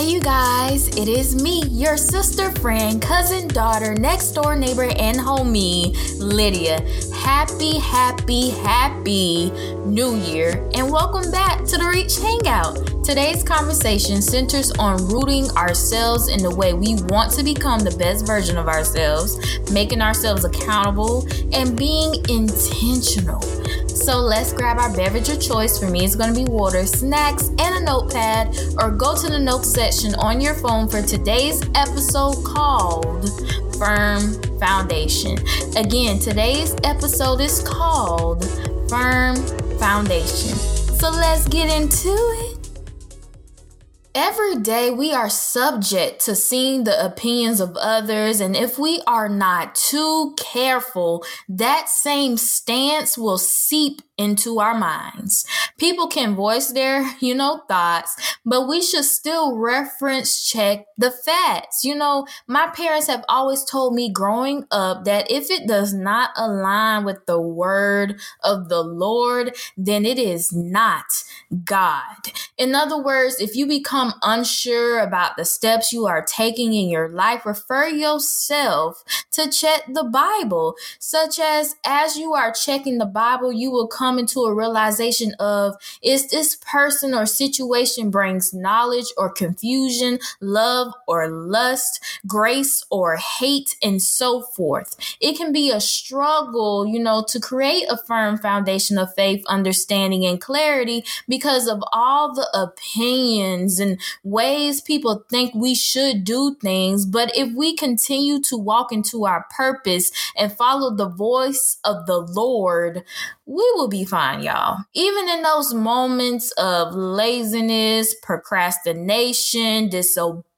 Hey, you guys, it is me, your sister, friend, cousin, daughter, next door neighbor, and homie, Lydia. Happy, happy, happy New Year, and welcome back to the Reach Hangout. Today's conversation centers on rooting ourselves in the way we want to become the best version of ourselves, making ourselves accountable, and being intentional. So let's grab our beverage of choice. For me, it's going to be water, snacks, and a notepad, or go to the notes section on your phone for today's episode called Firm Foundation. Again, today's episode is called Firm Foundation. So let's get into it. Every day we are subject to seeing the opinions of others, and if we are not too careful, that same stance will seep into our minds. People can voice their, you know, thoughts, but we should still reference check the facts. You know, my parents have always told me growing up that if it does not align with the word of the Lord, then it is not God. In other words, if you become unsure about the steps you are taking in your life, refer yourself to check the Bible, such as as you are checking the Bible, you will come come into a realization of is this person or situation brings knowledge or confusion, love or lust, grace or hate, and so forth. It can be a struggle, you know, to create a firm foundation of faith, understanding, and clarity because of all the opinions and ways people think we should do things. But if we continue to walk into our purpose and follow the voice of the Lord, we will be fine, y'all. Even in those moments of laziness, procrastination, disobedience,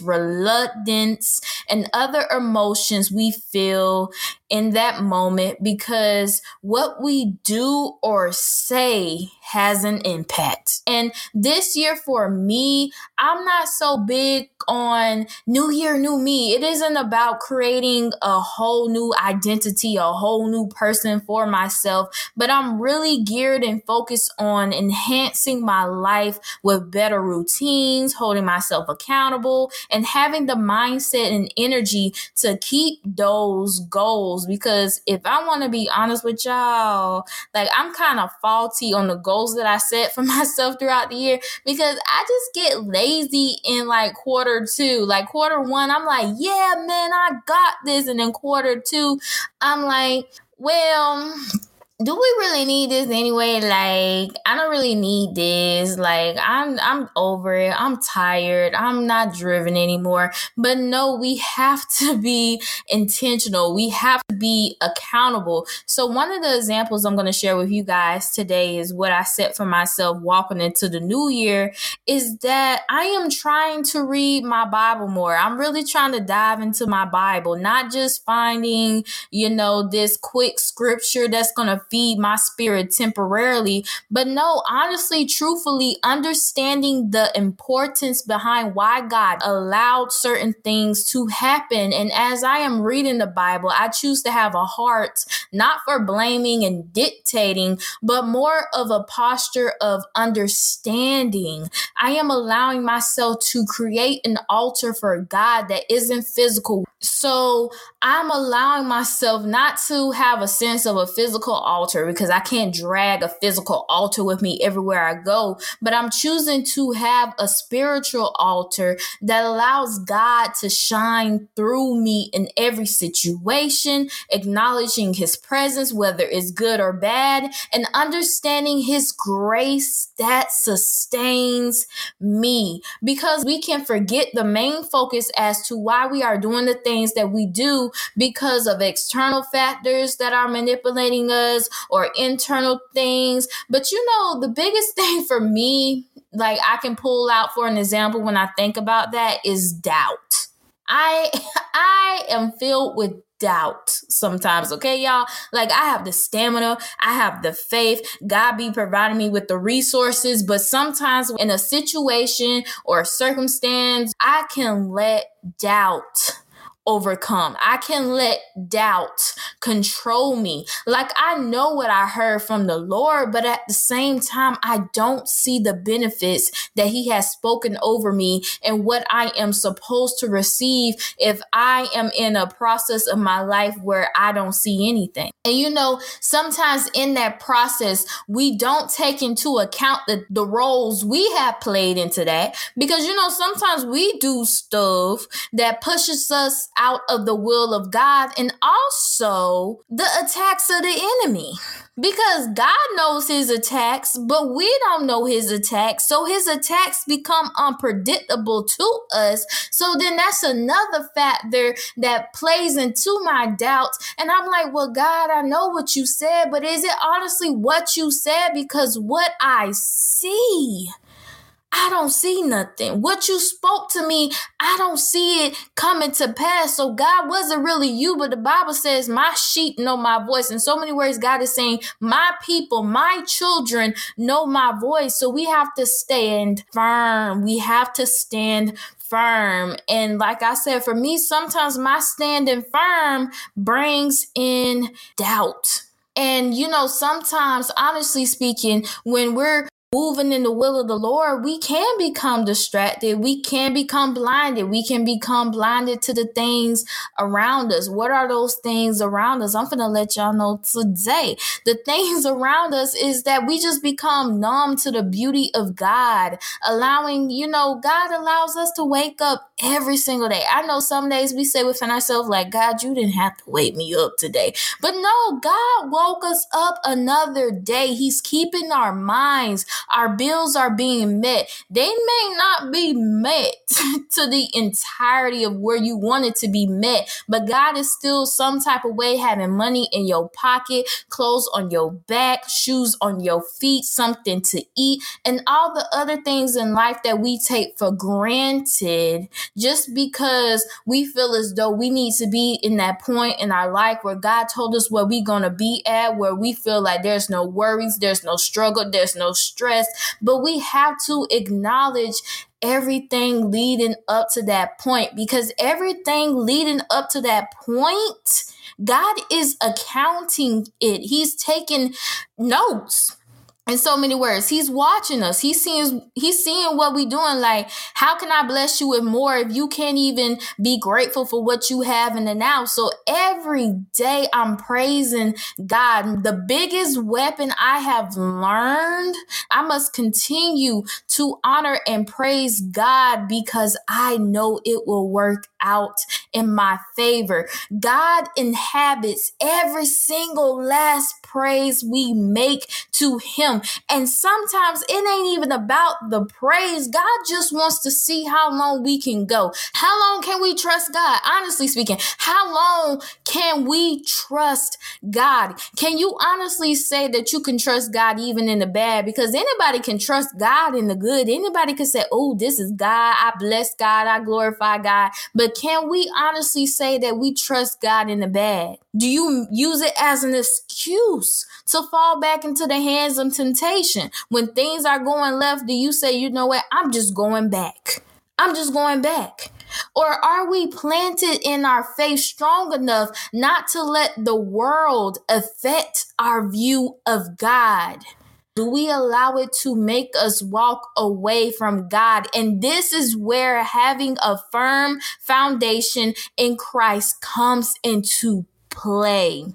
reluctance, and other emotions we feel in that moment because what we do or say has an impact. And this year for me, I'm not so big on new year, new me. It isn't about creating a whole new identity, a whole new person for myself, but I'm really geared and focused on enhancing my life with better routines, holding myself accountable, and having the mindset and energy to keep those goals. Because if I want to be honest with y'all, like I'm kind of faulty on the goals that I set for myself throughout the year because I just get lazy in like quarter two. Like quarter one, I'm like, yeah, man, I got this. And then quarter two, I'm like, well, do we really need this anyway? Like, I don't really need this. Like, I'm I'm over it. I'm tired. I'm not driven anymore. But no, we have to be intentional. We have to be accountable. So one of the examples I'm going to share with you guys today is what I set for myself walking into the new year is that I am trying to read my Bible more. I'm really trying to dive into my Bible, not just finding, you know, this quick scripture that's going to feed my spirit temporarily. But no, honestly, truthfully, understanding the importance behind why God allowed certain things to happen. And as I am reading the Bible, I choose to have a heart not for blaming and dictating, but more of a posture of understanding. I am allowing myself to create an altar for God that isn't physical. So I'm allowing myself not to have a sense of a physical altar because I can't drag a physical altar with me everywhere I go, but I'm choosing to have a spiritual altar that allows God to shine through me in every situation, acknowledging his presence, whether it's good or bad, and understanding his grace that sustains me. Because we can forget the main focus as to why we are doing the things things that we do because of external factors that are manipulating us or internal things. But you know, the biggest thing for me, like I can pull out for an example when I think about that is doubt. I I am filled with doubt sometimes, okay, y'all? Like, I have the stamina, I have the faith, God be providing me with the resources, but sometimes in a situation or a circumstance, I can let doubt overcome. I can let doubt control me. Like I know what I heard from the Lord, but at the same time, I don't see the benefits that He has spoken over me and what I am supposed to receive if I am in a process of my life where I don't see anything. And you know, sometimes in that process, we don't take into account the, the roles we have played into that because you know, sometimes we do stuff that pushes us out of the will of God and also the attacks of the enemy. Because God knows his attacks, but we don't know his attacks. So his attacks become unpredictable to us. So then that's another factor that plays into my doubts. And I'm like, well, God, I know what you said, but is it honestly what you said? Because what I see I don't see nothing. What you spoke to me, I don't see it coming to pass. So God wasn't really you, but the Bible says, My sheep know my voice. In so many words, God is saying, My people, my children know my voice. So we have to stand firm. We have to stand firm. And like I said, for me, sometimes my standing firm brings in doubt. And you know, sometimes, honestly speaking, when we're moving in the will of the Lord, we can become distracted. We can become blinded. We can become blinded to the things around us. What are those things around us? I'm going to let y'all know today. The things around us is that we just become numb to the beauty of God, allowing, you know, God allows us to wake up every single day. I know some days we say within ourselves, like, God, you didn't have to wake me up today. But no, God woke us up another day. He's keeping our minds our bills are being met. They may not be met to the entirety of where you want it to be met, but God is still some type of way having money in your pocket, clothes on your back, shoes on your feet, something to eat, and all the other things in life that we take for granted just because we feel as though we need to be in that point in our life where God told us where we're going to be at, where we feel like there's no worries, there's no struggle, there's no stress, but we have to acknowledge everything leading up to that point because everything leading up to that point, God is accounting it. He's taking notes in so many words. He's watching us. He's seeing he's seeing what we doing. Like how can i bless you with more if you can't even be grateful for what you have in the now? So every day i'm praising god. The biggest weapon i have learned i must continue to honor and praise god because i know it will work out in my favor. God inhabits every single last praise we make to him and sometimes it ain't even about the praise. God just wants to see how long we can go. How long can we trust God? Honestly speaking, how long can we trust God? Can you honestly say that you can trust God even in the bad? Because anybody can trust God in the good. Anybody can say, oh, this is God. I bless God. I glorify God. But can we honestly say that we trust God in the bad? Do you use it as an excuse to fall back into the hands of temptation? When things are going left, do you say, you know what? I'm just going back. I'm just going back. Or are we planted in our faith strong enough not to let the world affect our view of God? Do we allow it to make us walk away from God? And this is where having a firm foundation in Christ comes into play.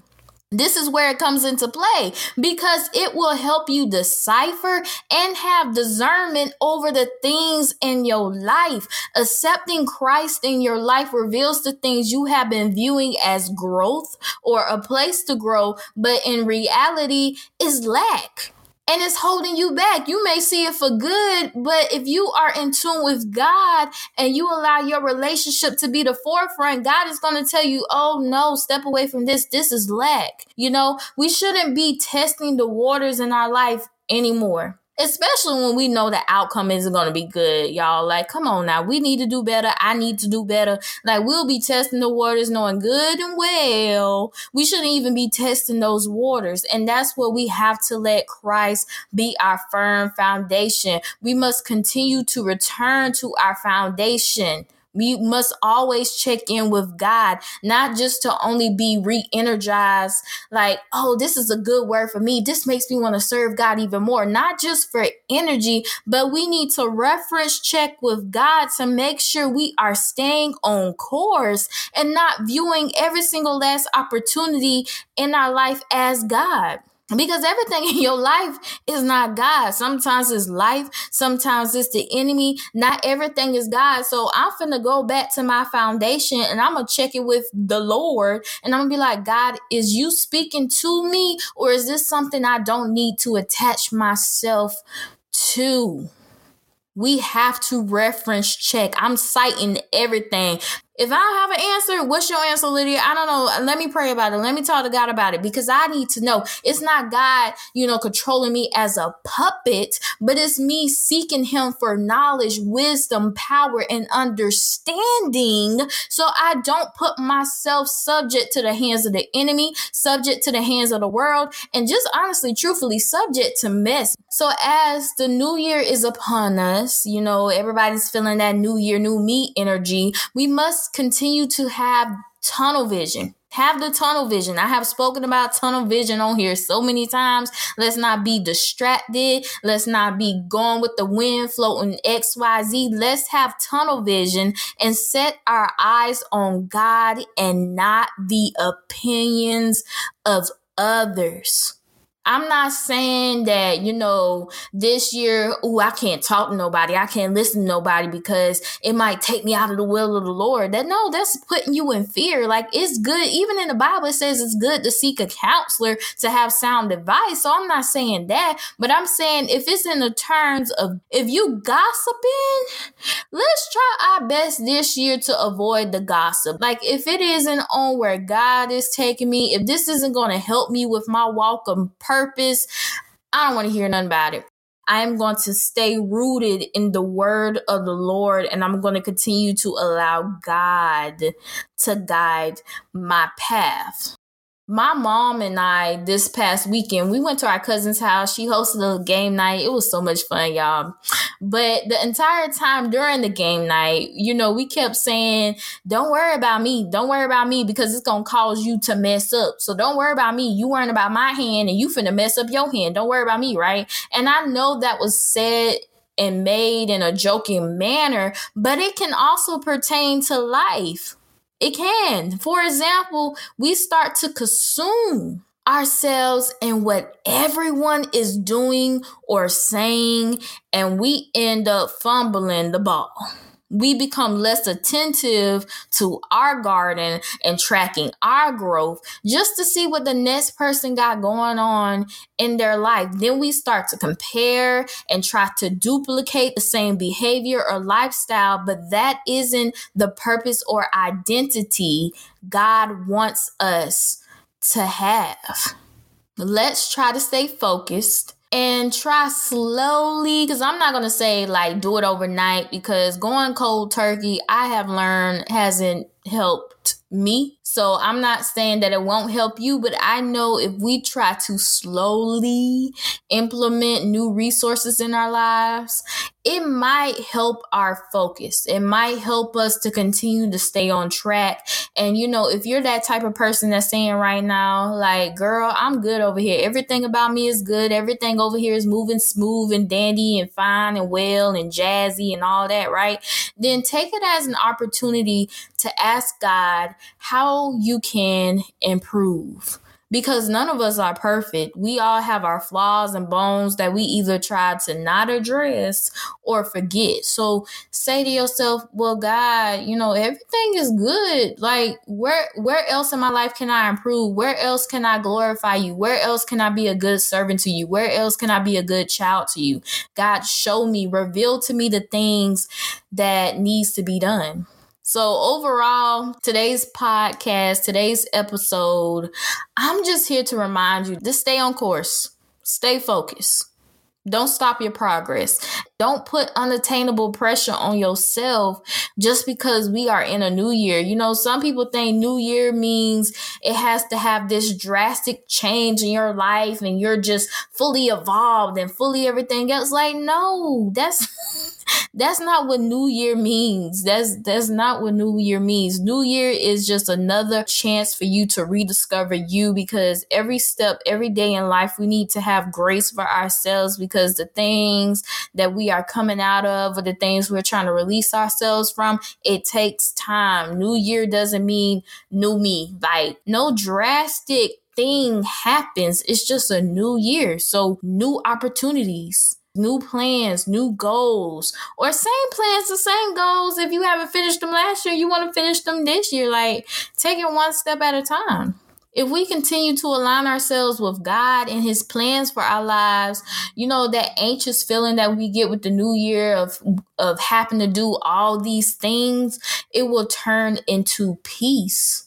This is where it comes into play because it will help you decipher and have discernment over the things in your life. Accepting Christ in your life reveals the things you have been viewing as growth or a place to grow, but in reality is lack and it's holding you back. You may see it for good, but if you are in tune with God and you allow your relationship to be the forefront, God is going to tell you, oh no, step away from this. This is lack. You know, we shouldn't be testing the waters in our life anymore especially when we know the outcome isn't going to be good, y'all. Like, come on now. We need to do better. I need to do better. Like, we'll be testing the waters knowing good and well. We shouldn't even be testing those waters. And that's what we have to let Christ be our firm foundation. We must continue to return to our foundation We must always check in with God, not just to only be re energized, like, oh, this is a good word for me. This makes me want to serve God even more. Not just for energy, but we need to reference check with God to make sure we are staying on course and not viewing every single last opportunity in our life as God because everything in your life is not God. Sometimes it's life, sometimes it's the enemy. Not everything is God. So I'm finna go back to my foundation and I'm gonna check it with the Lord and I'm gonna be like, God, is you speaking to me or is this something I don't need to attach myself to? We have to reference check. I'm citing everything. If I have an answer, what's your answer, Lydia? I don't know. Let me pray about it. Let me talk to God about it because I need to know. It's not God, you know, controlling me as a puppet, but it's me seeking Him for knowledge, wisdom, power, and understanding so I don't put myself subject to the hands of the enemy, subject to the hands of the world, and just honestly, truthfully, subject to mess. So as the new year is upon us, you know, everybody's feeling that new year, new me energy. We must continue to have tunnel vision. Have the tunnel vision. I have spoken about tunnel vision on here so many times. Let's not be distracted. Let's not be going with the wind, floating XYZ. Let's have tunnel vision and set our eyes on God and not the opinions of others. I'm not saying that, you know, this year, oh, I can't talk to nobody. I can't listen to nobody because it might take me out of the will of the Lord. That no, that's putting you in fear. Like it's good. Even in the Bible, it says it's good to seek a counselor to have sound advice. So I'm not saying that, but I'm saying if it's in the terms of if you gossiping, let's try our best this year to avoid the gossip. Like if it isn't on where God is taking me, if this isn't going to help me with my walk of purpose, purpose. I don't want to hear nothing about it. I am going to stay rooted in the word of the Lord and I'm going to continue to allow God to guide my path my mom and I this past weekend, we went to our cousin's house. She hosted a game night. It was so much fun, y'all. But the entire time during the game night, you know, we kept saying, Don't worry about me. Don't worry about me because it's gonna cause you to mess up. So don't worry about me. You worrying about my hand and you finna mess up your hand. Don't worry about me, right? And I know that was said and made in a joking manner, but it can also pertain to life it can. For example, we start to consume ourselves in what everyone is doing or saying, and we end up fumbling the ball we become less attentive to our garden and tracking our growth just to see what the next person got going on in their life. Then we start to compare and try to duplicate the same behavior or lifestyle, but that isn't the purpose or identity God wants us to have. Let's try to stay focused and try slowly because I'm not going to say like do it overnight because going cold turkey, I have learned hasn't helped me. So I'm not saying that it won't help you, but I know if we try to slowly implement new resources in our lives, it might help our focus. It might help us to continue to stay on track. And you know, if you're that type of person that's saying right now, like, girl, I'm good over here. Everything about me is good. Everything over here is moving smooth and dandy and fine and well and jazzy and all that, right? Then take it as an opportunity to ask God how you can improve because none of us are perfect. We all have our flaws and bones that we either try to not address or forget. So say to yourself, "Well, God, you know, everything is good. Like where where else in my life can I improve? Where else can I glorify you? Where else can I be a good servant to you? Where else can I be a good child to you? God, show me, reveal to me the things that needs to be done." So, overall, today's podcast, today's episode, I'm just here to remind you to stay on course, stay focused. Don't stop your progress. Don't put unattainable pressure on yourself just because we are in a new year. You know, some people think new year means it has to have this drastic change in your life and you're just fully evolved and fully everything else. Like, no, that's that's not what new year means that's that's not what new year means new year is just another chance for you to rediscover you because every step every day in life we need to have grace for ourselves because the things that we are coming out of or the things we're trying to release ourselves from it takes time new year doesn't mean new me like no drastic thing happens it's just a new year so new opportunities new plans, new goals, or same plans, the same goals. If you haven't finished them last year, you want to finish them this year. Like, take it one step at a time. If we continue to align ourselves with God and His plans for our lives, you know, that anxious feeling that we get with the new year of, of having to do all these things, it will turn into peace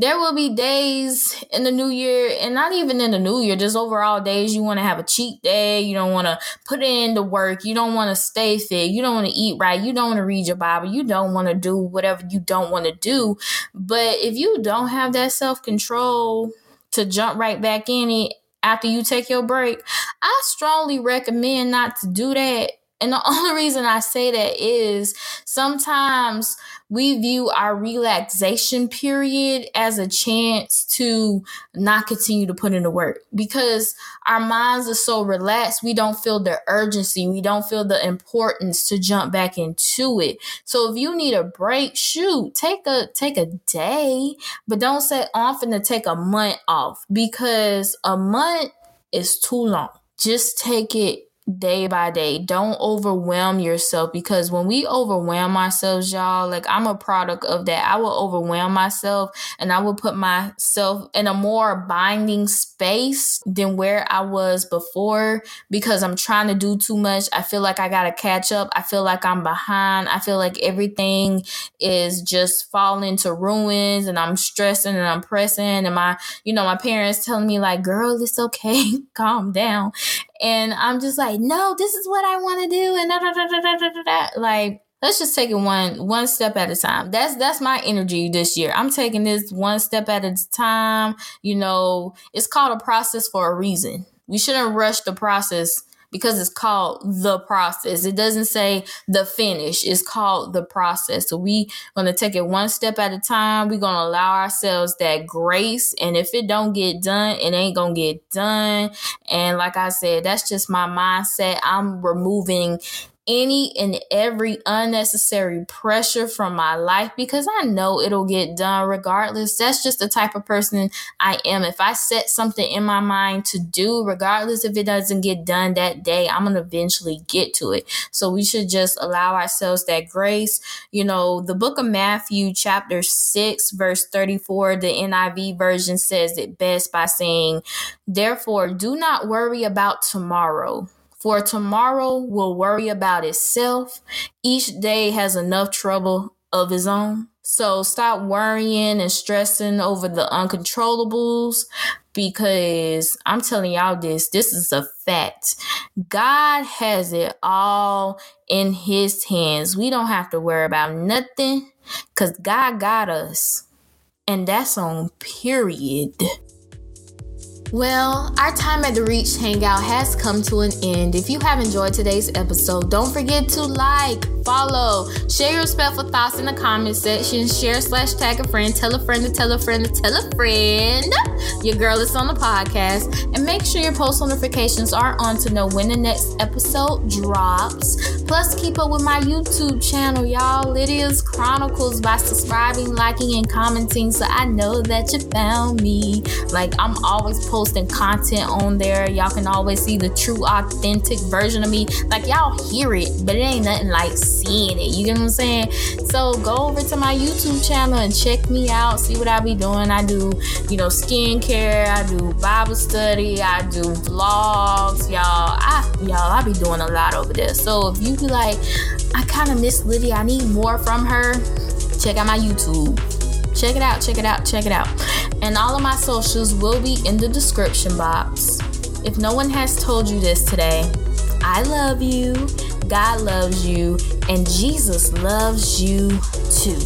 there will be days in the new year and not even in the new year just overall days. You want to have a cheat day. You don't want to put in the work. You don't want to stay fit. You don't want to eat right. You don't want to read your bible. You don't want to do whatever you don't want to do. But if you don't have that self-control to jump right back in it after you take your break i strongly recommend not to do that and the only reason I say that is sometimes we view our relaxation period as a chance to not continue to put in the work because our minds are so relaxed. We don't feel the urgency. We don't feel the importance to jump back into it. So if you need a break, shoot, take a, take a day, but don't say oh, often to take a month off because a month is too long. Just take it day by day. Don't overwhelm yourself because when we overwhelm ourselves, y'all, like I'm a product of that. I will overwhelm myself and I will put myself in a more binding space than where I was before because I'm trying to do too much. I feel like I got to catch up. I feel like I'm behind. I feel like everything is just falling to ruins and I'm stressing and I'm pressing and my, you know, my parents telling me like, girl, it's okay. Calm down. And I'm just like, no, this is what I want to do. And da, da, da, da, da, da, da. like, let's just take it one one step at a time. That's that's my energy this year. I'm taking this one step at a time. You know, it's called a process for a reason. We shouldn't rush the process because it's called the process. It doesn't say the finish. It's called the process. So we gonna take it one step at a time. We're gonna allow ourselves that grace. And if it don't get done, it ain't gonna get done. And like I said, that's just my mindset. I'm removing any and every unnecessary pressure from my life because I know it'll get done regardless. That's just the type of person I am. If I set something in my mind to do, regardless if it doesn't get done that day, I'm going to eventually get to it. So we should just allow ourselves that grace. You know, the book of Matthew, chapter 6, verse 34, the NIV version says it best by saying, Therefore, do not worry about tomorrow for tomorrow will worry about itself. Each day has enough trouble of its own. So stop worrying and stressing over the uncontrollables because I'm telling y'all this, this is a fact. God has it all in his hands. We don't have to worry about nothing because God got us. And that's on period. Well, our time at the Reach Hangout has come to an end. If you have enjoyed today's episode, don't forget to like, follow, share your respectful thoughts in the comment section, share slash tag a friend, tell a friend to tell a friend to tell a friend. Your girl is on the podcast, and make sure your post notifications are on to know when the next episode drops. Plus, keep up with my YouTube channel, y'all, Lydia's Chronicles, by subscribing, liking, and commenting so I know that you found me. Like, I'm always posting posting content on there. Y'all can always see the true, authentic version of me. Like y'all hear it, but it ain't nothing like seeing it. You get what I'm saying? So go over to my YouTube channel and check me out. See what I be doing. I do, you know, skincare. I do Bible study. I do vlogs. Y'all, I y'all, I be doing a lot over there. So if you be like, I kind of miss Lydia. I need more from her. Check out my YouTube. Check it out, check it out, check it out. And all of my socials will be in the description box. If no one has told you this today, I love you, God loves you, and Jesus loves you too.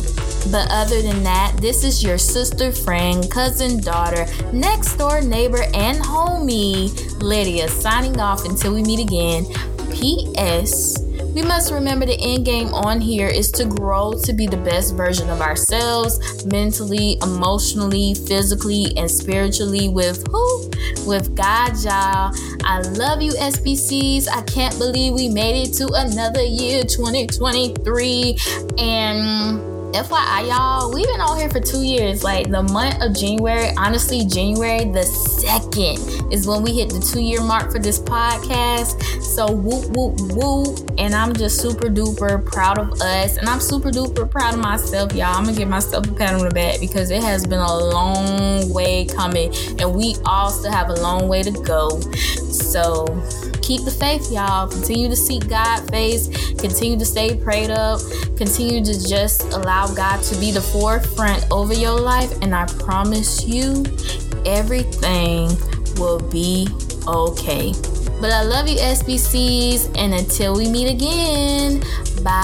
But other than that, this is your sister, friend, cousin, daughter, next door neighbor, and homie, Lydia, signing off until we meet again. P.S. We must remember the end game on here is to grow to be the best version of ourselves mentally, emotionally, physically, and spiritually with who? With God, y'all. I love you, SBCs. I can't believe we made it to another year, 2023. And FYI, y'all, we've been on here for two years. Like the month of January, honestly, January the 2nd is when we hit the two year mark for this podcast. So, whoop, whoop, whoop. And I'm just super duper proud of us. And I'm super duper proud of myself, y'all. I'm gonna give myself a pat on the back because it has been a long way coming. And we all still have a long way to go. So, keep the faith, y'all. Continue to seek God face. Continue to stay prayed up. Continue to just allow God to be the forefront over your life. And I promise you, everything will be okay. But I love you, SBCs. And until we meet again, bye.